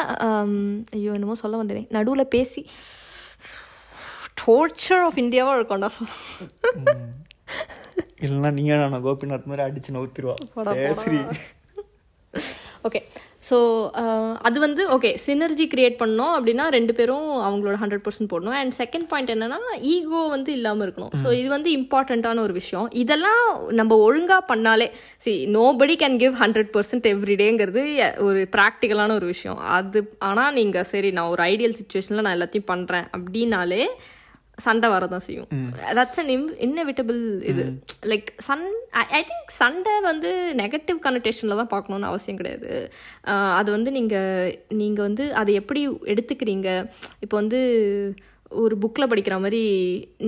ஐயோ என்னமோ சொல்ல வந்தேன். நடுவில் பேசி டோர்ச்சர் ஆஃப் இந்தியாவாக இருக்கும்டா. இல்லைன்னா நீங்கள் நான் கோபிநாத் மாதிரி அடிச்சு நவுத்திருவா சரி ஓகே ஸோ அது வந்து ஓகே சினர்ஜி கிரியேட் பண்ணோம் அப்படின்னா ரெண்டு பேரும் அவங்களோட ஹண்ட்ரட் பர்சன்ட் போடணும். அண்ட் செகண்ட் பாயிண்ட் என்னன்னா ஈகோ வந்து இல்லாமல் இருக்கணும். ஸோ இது வந்து இம்பார்ட்டண்ட்டான ஒரு விஷயம். இதெல்லாம் நம்ம ஒழுங்காக பண்ணாலே see nobody can give hundred percent எவ்ரிடேங்கிறது ஒரு ப்ராக்டிக்கலான ஒரு விஷயம். அது ஆனால் நீங்கள் சரி நான் ஒரு ஐடியல் சுச்சுவேஷனில் நான் எல்லாத்தையும் பண்ணுறேன் அப்படின்னாலே சண்டை வரதான் செய்யும். தட்ஸ் அன் இன்னெவிட்டபிள் இது. லைக் சன் ஐ திங்க் சண்டை வந்து நெகட்டிவ் கனெக்டேஷனில் தான் பார்க்கணுன்னு அவசியம் கிடையாது. அது வந்து நீங்கள் நீங்கள் வந்து அதை எப்படி எடுத்துக்கிறீங்க? இப்போ வந்து ஒரு புக்கில் படிக்கிற மாதிரி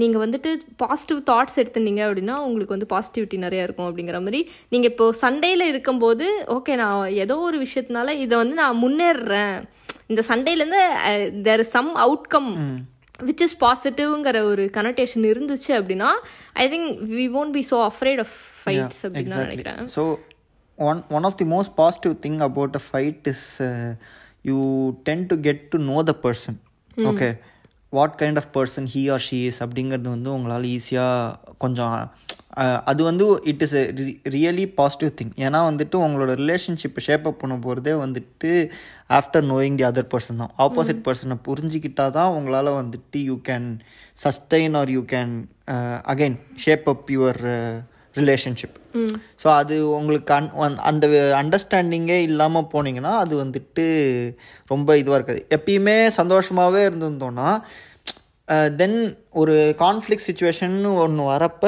நீங்கள் வந்துட்டு பாசிட்டிவ் தாட்ஸ் எடுத்துனீங்க அப்படின்னா உங்களுக்கு வந்து பாசிட்டிவிட்டி நிறையா இருக்கும் அப்படிங்கிற மாதிரி. நீங்கள் இப்போ சண்டையில் இருக்கும்போது ஓகே நான் ஏதோ ஒரு விஷயத்தினால இதை வந்து நான் முன்னேறுறேன். இந்த சண்டையிலேருந்து there is some outcome which is பாசிட்டிவ்ங்கிற ஒரு கனெக்டேஷன் இருந்துச்சு அப்படின்னா I think we won't be so afraid of fights அப்படின்னு நான் நினைக்கிறேன் So one one of the most positive thing about a fight is uh, you tend to get to know the person. What kind of person he or she is அப்படிங்கிறது வந்து உங்களால் ஈஸியாக கொஞ்சம் அது வந்து it is really positive thing ஏன்னா வந்துட்டு உங்களோட ரிலேஷன்ஷிப்பை ஷேப் அப் பண்ண போகிறதே வந்துட்டு after knowing the other person தான். ஆப்போசிட் பர்சனை புரிஞ்சிக்கிட்டா தான் உங்களால் வந்துட்டு you can sustain or you can again shape up your relationship so அது உங்களுக்கு அன் அந்த- அண்டர்ஸ்டாண்டிங்கே இல்லாமல் போனீங்கன்னா அது வந்துட்டு ரொம்ப இதுவாக இருக்காது. எப்பயுமே சந்தோஷமாகவே இருந்திருந்தோன்னா தென் ஒரு கான்ஃப்ளிக் சுச்சுவேஷன் ஒன்று வரப்ப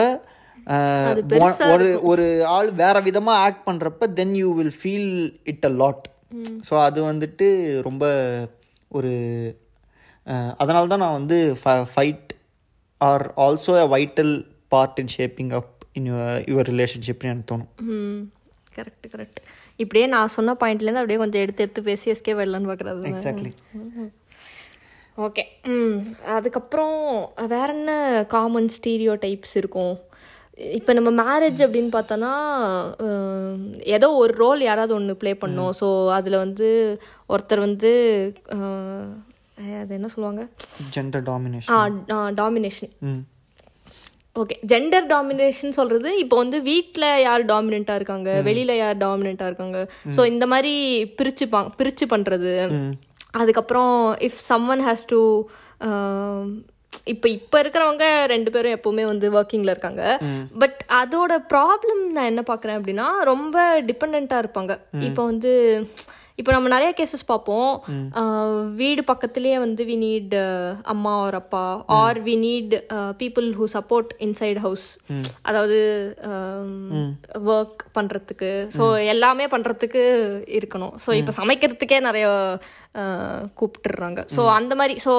ஒரு ஒரு ஆள் வேற விதமாக ஆக்ட் பண்ணுறப்ப then you will feel it a lot so அது வந்துட்டு ரொம்ப ஒரு அதனால தான் நான் வந்து fight are also a vital part in shaping up in your ரிலேஷன்ஷிப்னு எனக்கு தோணும். கரெக்ட் கரெக்ட் இப்படியே நான் சொன்ன பாயிண்ட்லேருந்து அப்படியே கொஞ்சம் எடுத்து எடுத்து பேசி எஸ்கே வரலான்னு பார்க்குறது எக்ஸாக்ட்லி ஓகே ம் அதுக்கப்புறம் வேற என்ன காமன் ஸ்டீரியோ டைப்ஸ் இருக்கும்? இப்போ நம்ம மேரேஜ் அப்படின்னு பார்த்தோன்னா ஏதோ ஒரு ரோல் யாராவது ஒன்று ப்ளே பண்ணோம். ஸோ அதில் வந்து ஒருத்தர் வந்து அது என்ன சொல்லுவாங்க? Gender domination ah domination okay gender domination சொல்றது இப்போ வந்து வீட்டில் யார் டாமினெண்ட்டாக இருக்காங்க? வெளியில யார் டாமினெண்ட்டாக இருக்காங்க? ஸோ இந்த மாதிரி பிரிச்சு பா பிரிச்சு பண்றது. அதுக்கப்புறம் இஃப் சம்மன் ஹேஸ் டு இப்போ இப்போ இருக்கிறவங்க ரெண்டு பேரும் எப்பவுமே வந்து ஒர்க்கிங்கில் இருக்காங்க. பட் அதோட ப்ராப்ளம் நான் என்ன பார்க்குறேன் அப்படின்னா ரொம்ப டிபெண்ட்டாக இருப்பாங்க. இப்போ வந்து இப்போ நம்ம நிறைய கேசஸ் பார்ப்போம். வீடு பக்கத்துலேயே வந்து வி நீட் அம்மா ஒரு அப்பா. Or we need people who support inside house அதாவது ஒர்க் பண்ணுறதுக்கு ஸோ எல்லாமே பண்ணுறதுக்கு இருக்கணும். ஸோ இப்போ சமைக்கிறதுக்கே நிறைய அஹ், கூப்பிட்டுடுறாங்க ஸோ அந்த மாதிரி ஸோ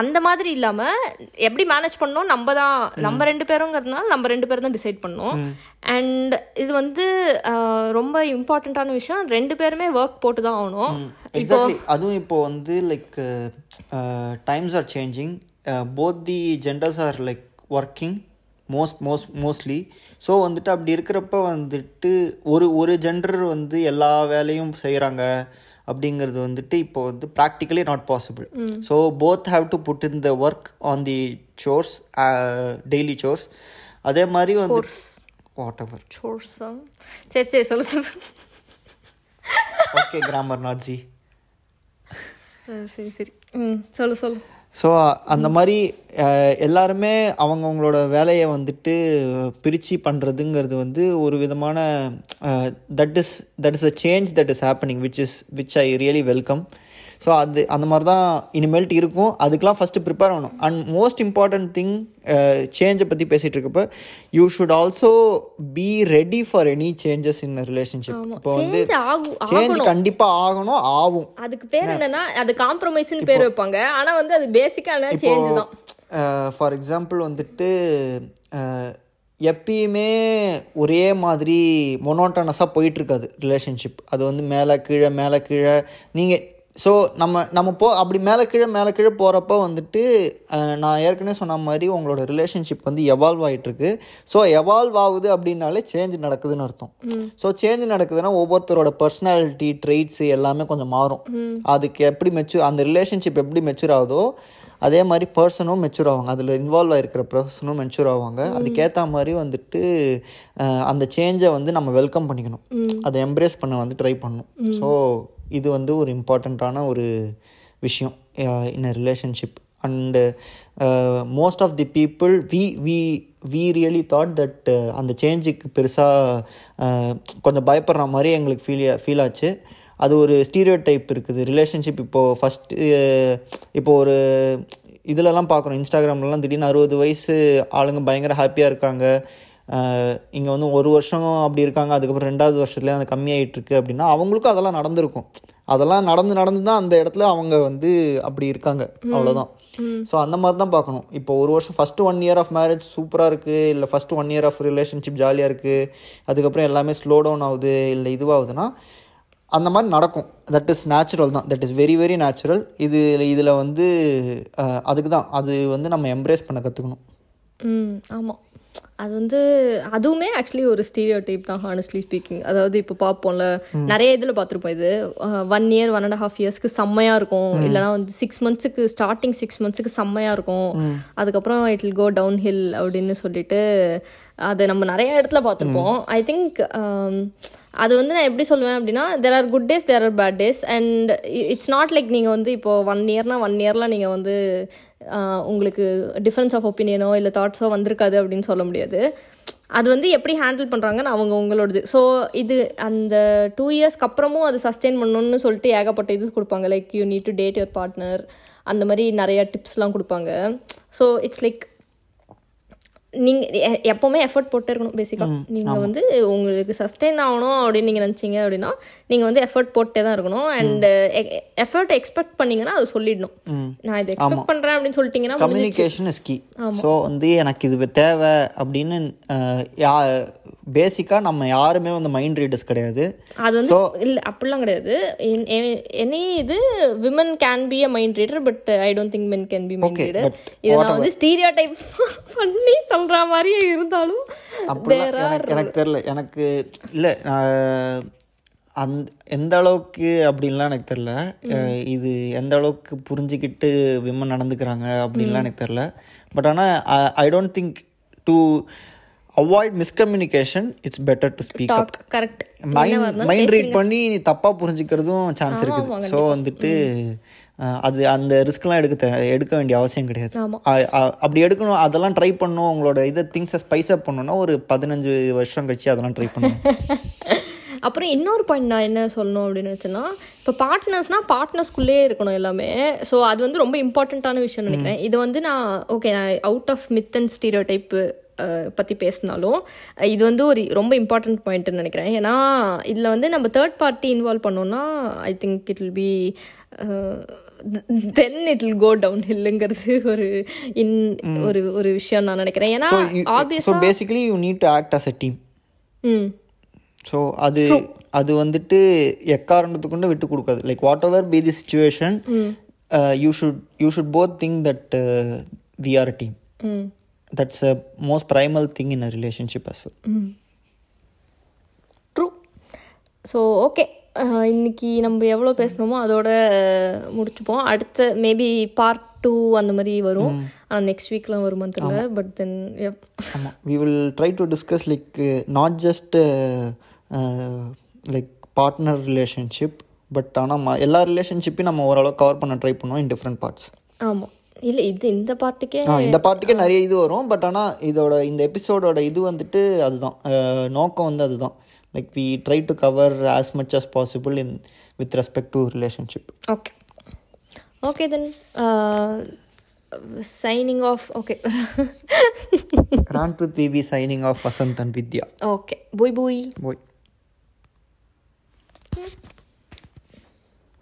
அந்த மாதிரி இல்லாமல் எப்படி மேனேஜ் பண்ணணும்? நம்ம தான் நம்ம ரெண்டு பேருங்கிறதுனால நம்ம ரெண்டு பேரும் தான் டிசைட் பண்ணோம் அண்ட் இது வந்து ரொம்ப இம்பார்ட்டண்ட்டான விஷயம். ரெண்டு பேருமே ஒர்க் போட்டு தான் ஆகணும். எக்ஸாக்ட்லி அதுவும் இப்போ வந்து like times are changing both the genders are like working most most mostly so வந்துட்டு அப்படி இருக்கிறப்ப வந்துட்டு ஒரு ஒரு ஜெண்டர் வந்து எல்லா வேலையும் செய்கிறாங்க அப்படிங்கிறது வந்துட்டு இப்போ வந்து practically not possible so both have to put in the work on the chores daily chores அதே மாதிரி வந்து வாட் எவர் சோர்ஸா சரி சரி சொல்லு ஓகே கிராமர் அஹ், சரி சரி. ம் சொல்லு சொல்லு. ஸோ அந்த மாதிரி எல்லாருமே அவங்கவுங்களோட வேலையை வந்துட்டு பிரித்து பண்ணுறதுங்கிறது வந்து ஒரு விதமான that is that is a change that is happening which is which I really welcome so அது அந்த மாதிரி தான் இனிமேல்ட்டு இருக்கும். அதுக்கெலாம் ஃபஸ்ட்டு ப்ரிப்பேர் ஆகணும். அண்ட் மோஸ்ட் இம்பார்ட்டன்ட் திங் சேஞ்சை பற்றி பேசிகிட்டு இருக்கப்ப you should also be ready for any changes in relationship இப்போ வந்து சேஞ்ச் ஆகும் சேஞ்ச் கண்டிப்பாக ஆகணும் ஆகும். அதுக்கு பேர் என்னன்னா அது காம்ப்ரமைஸ்னு பேர் வைப்பாங்க. ஆனா வந்து அது பேசிக்கான சேஞ்ச் தான். ஃபார் எக்ஸாம்பிள் வந்துட்டு எப்பயுமே ஒரே மாதிரி மொனோட்டனஸாக போயிட்டுருக்காது ரிலேஷன்ஷிப் அது வந்து மேலே கீழே மேலே கீழே. நீங்கள் ஸோ நம்ம நம்ம போ அப்படி மேலே கீழே மேலே கீழே போகிறப்ப வந்துட்டு நான் ஏற்கனவே சொன்ன மாதிரி உங்களோட ரிலேஷன்ஷிப் வந்து எவால்வ் ஆகிட்டுருக்கு ஸோ எவால்வ் ஆகுது அப்படின்னாலே சேஞ்ச் நடக்குதுன்னு அர்த்தம். ஸோ சேஞ்ச் நடக்குதுன்னா ஒவ்வொருத்தரோட பர்சனாலிட்டி ட்ரெயிட்ஸு எல்லாமே கொஞ்சம் மாறும். அதுக்கு எப்படி மெச்சூர் அந்த ரிலேஷன்ஷிப் எப்படி மெச்சூர் ஆகுதோ அதே மாதிரி பர்சனும் மெச்சூர் ஆவாங்க. அதில் இன்வால்வ் ஆகிருக்கிற பர்சனும் மெச்சூர் ஆவாங்க. அதுக்கேற்ற மாதிரி வந்துட்டு அந்த சேஞ்சை வந்து நம்ம வெல்கம் பண்ணிக்கணும். அதை எம்ப்ரேஸ் பண்ண வந்து ட்ரை பண்ணணும். ஸோ இது வந்து ஒரு இம்பார்ட்டண்ட்டான ஒரு விஷயம் in a relationship and most of the people we we we really thought that அந்த சேஞ்சுக்கு பெருசாக கொஞ்சம் பயப்படுற மாதிரி எங்களுக்கு ஃபீல் ஃபீல் ஆச்சு. அது ஒரு ஸ்டீரியோ டைப் இருக்குது ரிலேஷன்ஷிப் இப்போது ஃபஸ்ட்டு இப்போ ஒரு இதிலலாம் பார்க்குறோம். இன்ஸ்டாகிராம்லலாம் திடீர்னு அறுபது வயசு ஆளுங்க பயங்கர ஹாப்பியாக இருக்காங்க. இங்கே வந்து ஒரு வருஷம் அப்படி இருக்காங்க அதுக்கப்புறம் ரெண்டாவது வருஷத்துலேயே அந்த கம்மியாயிட்டு இருக்கு அப்படின்னா அவங்களுக்கும் அதெல்லாம் நடந்திருக்கும். அதெல்லாம் நடந்து நடந்து தான் அந்த இடத்துல அவங்க வந்து அப்படி இருக்காங்க அவ்வளோதான் ஸோ அந்த மாதிரி தான் பார்க்கணும். இப்போ ஒரு வருஷம் first one year of marriage சூப்பராக இருக்குது இல்லை first one year of relationship ஜாலியாக இருக்குது அதுக்கப்புறம் எல்லாமே ஸ்லோ டவுன் ஆகுது இல்லை இதுவாகுதுன்னா அந்த மாதிரி நடக்கும். தட் இஸ் நேச்சுரல் தான். That is very very natural இது இதில் வந்து அதுக்கு தான் அது வந்து நம்ம எம்ப்ரேஸ் பண்ண கற்றுக்கணும் ம் ஆமாம் அது வந்து அதுவுமே ஆக்சுவலி ஒரு ஸ்டீரியோ டைப் தான் ஹானஸ்ட்லி ஸ்பீக்கிங் அதாவது இப்போ பார்ப்போம்ல நிறைய இதில் பார்த்துருப்போம் இது. One year one and half இயர்ஸ்க்கு செம்மையாக இருக்கும். இல்லைனா வந்து சிக்ஸ் மந்த்ஸுக்கு ஸ்டார்டிங் சிக்ஸ் மந்த்ஸுக்கு செம்மையாக இருக்கும். அதுக்கப்புறம் it will go downhill அப்படின்னு சொல்லிட்டு அதை நம்ம நிறைய இடத்துல பார்த்துருப்போம் ஐ திங்க் அது வந்து நான் எப்படி சொல்லுவேன் அப்படின்னா there are good days there are bad days and it's not like நீங்கள் வந்து இப்போ ஒன் இயர்னா ஒன் இயரில் நீங்கள் வந்து உங்களுக்கு டிஃப்ரென்ஸ் ஆஃப் ஒப்பீனியனோ இல்லை தாட்ஸோ வந்திருக்காது அப்படின்னு சொல்ல முடியாது. அது வந்து எப்படி ஹேண்டில் பண்ணுறாங்கன்னு அவங்க உங்களோடது. ஸோ இது அந்த டூ இயர்ஸ்க்கு அப்புறமும் அது சஸ்டெயின் பண்ணணும்னு சொல்லிட்டு ஏகப்பட்ட இது கொடுப்பாங்க. Like you need to date your partner அந்த மாதிரி நிறையா டிப்ஸ்லாம் கொடுப்பாங்க. ஸோ இட்ஸ் லைக் நீங்கள் எப்போவுமே எஃபர்ட் போட்டே இருக்கணும் பேசிக்காக நீங்கள் வந்து உங்களுக்கு சஸ்டெயின் ஆகணும் அப்படின்னு நீங்கள் நினச்சிங்க அப்படின்னா நீங்கள் வந்து எஃபர்ட் போட்டே தான் இருக்கணும். அண்ட் எஃபர்ட் எக்ஸ்பெக்ட் பண்ணீங்கன்னா அது சொல்லிடணும். நான் இதை எக்ஸ்பெக்ட் பண்ணுறேன் அப்படின்னு சொல்லிட்டீங்கன்னா கம்யூனிகேஷன் இஸ் கீ ஸோ வந்து எனக்கு இது தேவை அப்படின்னு யா பேசிக்காக நம்ம யாருமே வந்து மைண்ட் ரீடர்ஸ் கிடையாது. அது வந்து இல்லை அப்படிலாம் கிடையாது. எனி இது women can be a mind reader but I don't think men can be mind reader but இதை நான் வந்து ஸ்டீரியோ டைப் பண்ணி சொல்கிற மாதிரியே இருந்தாலும் எனக்கு தெரில எனக்கு இல்லை அந்த எந்த அளவுக்கு அப்படின்லாம் எனக்கு தெரில இது எந்த அளவுக்கு புரிஞ்சுக்கிட்டு விமன் நடந்துக்கிறாங்க அப்படின்லாம் எனக்கு தெரில பட் ஆனால் I don't think to avoid miscommunication it's better to speak up correct mind mind read பண்ணி நீ தப்பாக புரிஞ்சுக்கிறதும் சான்ஸ் இருக்குது. ஸோ வந்துட்டு அது அந்த ரிஸ்க்லாம் எடுக்க எடுக்க வேண்டிய அவசியம் கிடையாது. அப்படி எடுக்கணும் அதெல்லாம் ட்ரை பண்ணணும். உங்களோட இதை திங்ஸை ஸ்பைஸ் அப் பண்ணணும்னா ஒரு பதினஞ்சு வருஷம் கழிச்சு அதெல்லாம் ட்ரை பண்ணணும். அப்புறம் இன்னொரு பாயிண்ட் நான் என்ன சொல்லணும் அப்படின்னு வச்சேன்னா இப்போ பார்ட்னர்ஸ்னால் பார்ட்னர்ஸ்குள்ளேயே இருக்கணும் எல்லாமே. ஸோ அது வந்து ரொம்ப இம்பார்ட்டண்ட்டான விஷயம் நினைக்கிறேன். இது வந்து நான் ஓகே நான் out of myth and stereotype பற்றி பேசினாலும் இது வந்து ஒரு ரொம்ப இம்பார்ட்டன்ட் பாயிண்ட்னு நினைக்கிறேன். ஏன்னா இதில் வந்து நம்ம தேர்ட் பார்ட்டி இன்வால்வ் பண்ணோம்னா I think it will be then it will go down ஹில்லுங்கிறது ஒரு இன் ஒரு ஒரு விஷயம் நான் நினைக்கிறேன். ஏன்னா obvious so basically you need to act as a team hmm. So அது அது வந்துட்டு எக்காரணத்துக்கு கொண்டு விட்டு கொடுக்காது. Like whatever be the situation you should you should both think that we are a team hmm that's a most primal thing in a relationship as well true so okay இன்னைக்கு நம்ம எவ்வளோ பேசணுமோ அதோட முடிச்சுப்போம். அடுத்த மேபி பார்ட் டூ அந்த மாதிரி வரும். ஆனால் நெக்ஸ்ட் வீக்லாம் வருமான்னு தெரியல. பட் தென் ஆமாம் we will try to discuss like not just like partner relationship but ஆனால் எல்லா ரிலேஷன்ஷிப்பையும் நம்ம ஓரளவு கவர் பண்ண ட்ரை பண்ணுவோம் இன் டிஃப்ரெண்ட் பார்ட்ஸ் ஆமாம் இல்லை இது இந்த பார்ட்டுக்கே ஆ இந்த பார்ட்டுக்கே நிறைய இது வரும். பட் ஆனால் இதோட இந்த எபிசோடோட இது வந்துட்டு அதுதான். நோக்கம் வந்து அதுதான். Like we try to cover as much as possible in with respect to relationship okay okay then signing off okay Ron to we signing off Vasanth and Vidya okay bye bye போய்